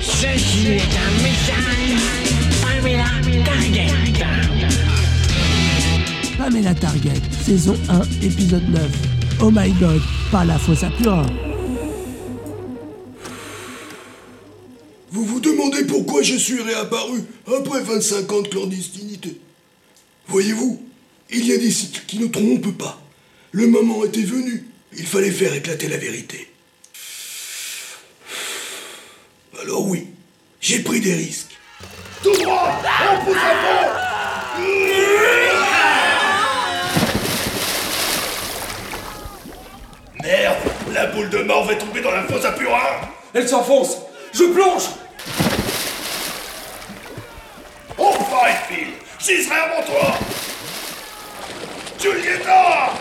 Ceci est un message Pamela Target. Pamela Target, saison 1, épisode 9. Oh my god, pas la fausse à Purin. Vous vous demandez pourquoi je suis réapparu après 25 ans de clandestinité. Voyez-vous, il y a des sites qui ne trompent pas. Le moment était venu. Il fallait faire éclater la vérité. Alors oui, j'ai pris des risques. Tout droit On pousse à fond. Merde La boule de mort va tomber dans la fosse à Purin. Elle s'enfonce. Je plonge. Oh, Firefield J'y serai avant toi. Julieta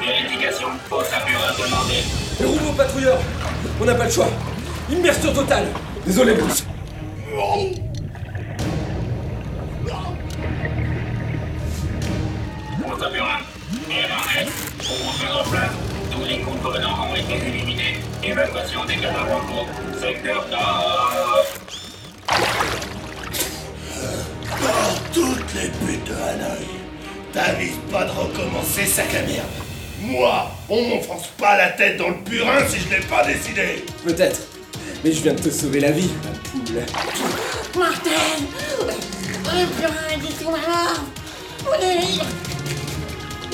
Vérification, fausse à Purin demandée. Les rouleaux patrouilleurs On n'a pas le choix Immersion totale Désolé, à place. Tous les ont été éliminés. Des cadavres. Par toutes les putes de Hanoï T'avises pas de recommencer, sac à merde Moi, on m'enfonce pas la tête dans le purin si je l'ai pas décidé. Peut-être. Mais je viens de te sauver la vie, ma poule. Martel Le purin est dessous ma mort On est libre.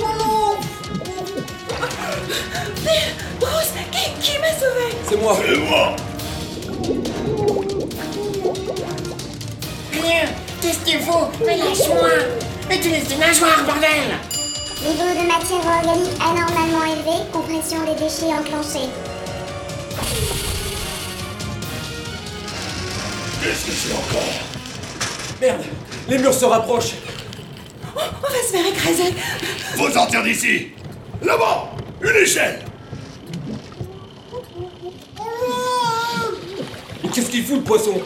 Oh Mais Bruce, qui, qui m'a sauvé? C'est moi. Et moi. Rien. Qu'est-ce qu'il faut? Mais lâche-moi Utilise tes nageoires, bordel Niveau de matière organique anormalement élevé, compression des déchets enclenchée. Qu'est-ce que c'est encore? Merde Les murs se rapprochent. On va se faire écraser. Faut sortir d'ici. Là-bas Une échelle. Mais qu'est-ce qu'il fout, le poisson?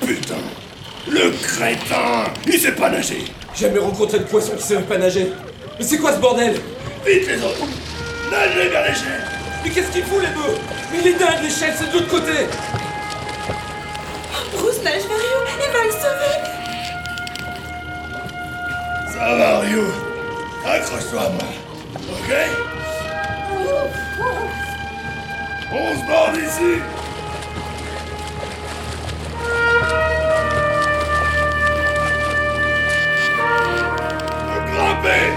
Putain Le crétin. Il sait pas nager. J'ai jamais rencontré de poisson qui savait pas nager. Mais c'est quoi ce bordel? Vite les autres. Nagez vers l'échelle Mais qu'est-ce qu'il fout, les deux? Mais il est dingue, l'échelle, c'est de l'autre côté. Bruce nage vers Rio, il va le sauver. Ça va, Ryu Accroche-toi à moi. Ok? On se barre d'ici Grimper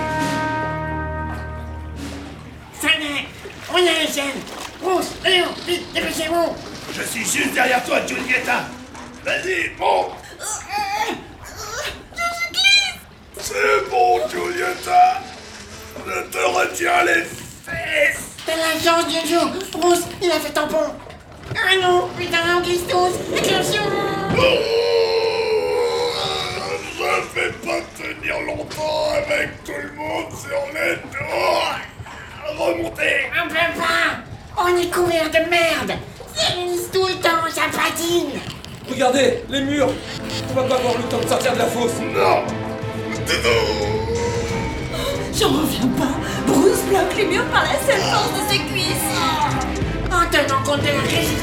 Ça y est On y est, l'échelle Bruce, Léo, vite, dépêchez-vous. Je suis juste derrière toi, Julieta Vas-y, monte C'est bon, Julieta Je te retiens les fesses. T'as la chance jour. Bruce, il a fait tampon. Ah non Putain, on glisse tous Attention. Je vais pas tenir longtemps avec tout le monde sur les dos. Remontez. On peut pas On est couvert de merde. Glisse tout le temps, ça patine Regardez, les murs. On va pas avoir le temps de sortir de la fosse. Non. J'en reviens pas. Bruce bloque les murs par la seule force de ses cuisses. En tenant compte de la résistance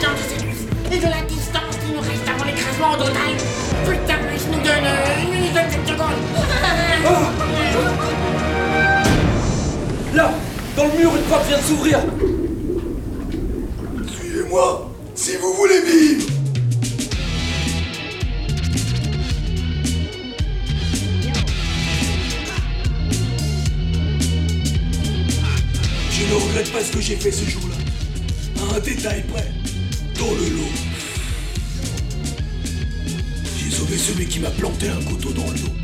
le mur, une porte vient de s'ouvrir Suivez-moi si vous voulez vivre Je ne regrette pas ce que j'ai fait ce jour-là. À un détail près, dans le lot. J'ai sauvé celui qui m'a planté un couteau dans le dos.